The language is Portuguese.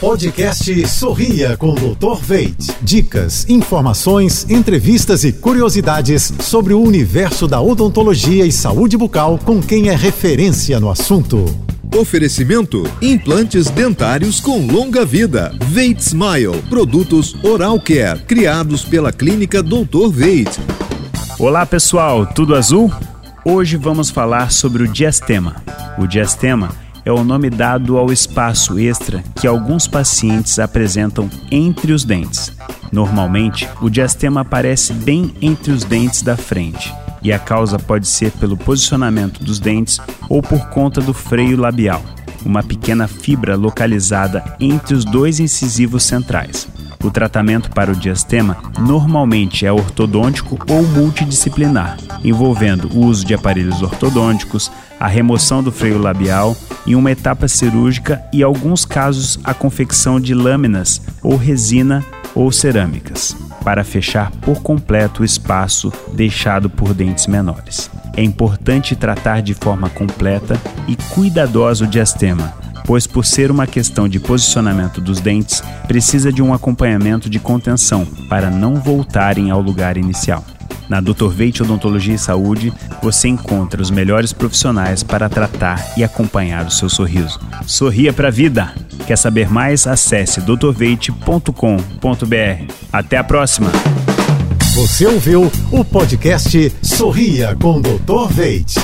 Podcast Sorria com Dr. Veit. Dicas, informações, entrevistas e curiosidades sobre o universo da odontologia e saúde bucal com quem é referência no assunto. Oferecimento: implantes dentários com longa vida. Veit Smile, produtos Oral Care, criados pela clínica Dr. Veit. Olá pessoal, tudo azul? Hoje vamos falar sobre o diastema. O diastema é o nome dado ao espaço extra que alguns pacientes apresentam entre os dentes. Normalmente, o diastema aparece bem entre os dentes da frente, e a causa pode ser pelo posicionamento dos dentes ou por conta do freio labial, uma pequena fibra localizada entre os dois incisivos centrais. O tratamento para o diastema normalmente é ortodôntico ou multidisciplinar, envolvendo o uso de aparelhos ortodônticos, a remoção do freio labial em uma etapa cirúrgica e, alguns casos, a confecção de lâminas ou resina ou cerâmicas, para fechar por completo o espaço deixado por dentes menores. É importante tratar de forma completa e cuidadosa o diastema, pois, por ser uma questão de posicionamento dos dentes, precisa de um acompanhamento de contenção para não voltarem ao lugar inicial. Na Dr. Veit Odontologia e Saúde, você encontra os melhores profissionais para tratar e acompanhar o seu sorriso. Sorria para a vida! Quer saber mais? Acesse drveite.com.br. Até a próxima! Você ouviu o podcast Sorria com Dr. Veit.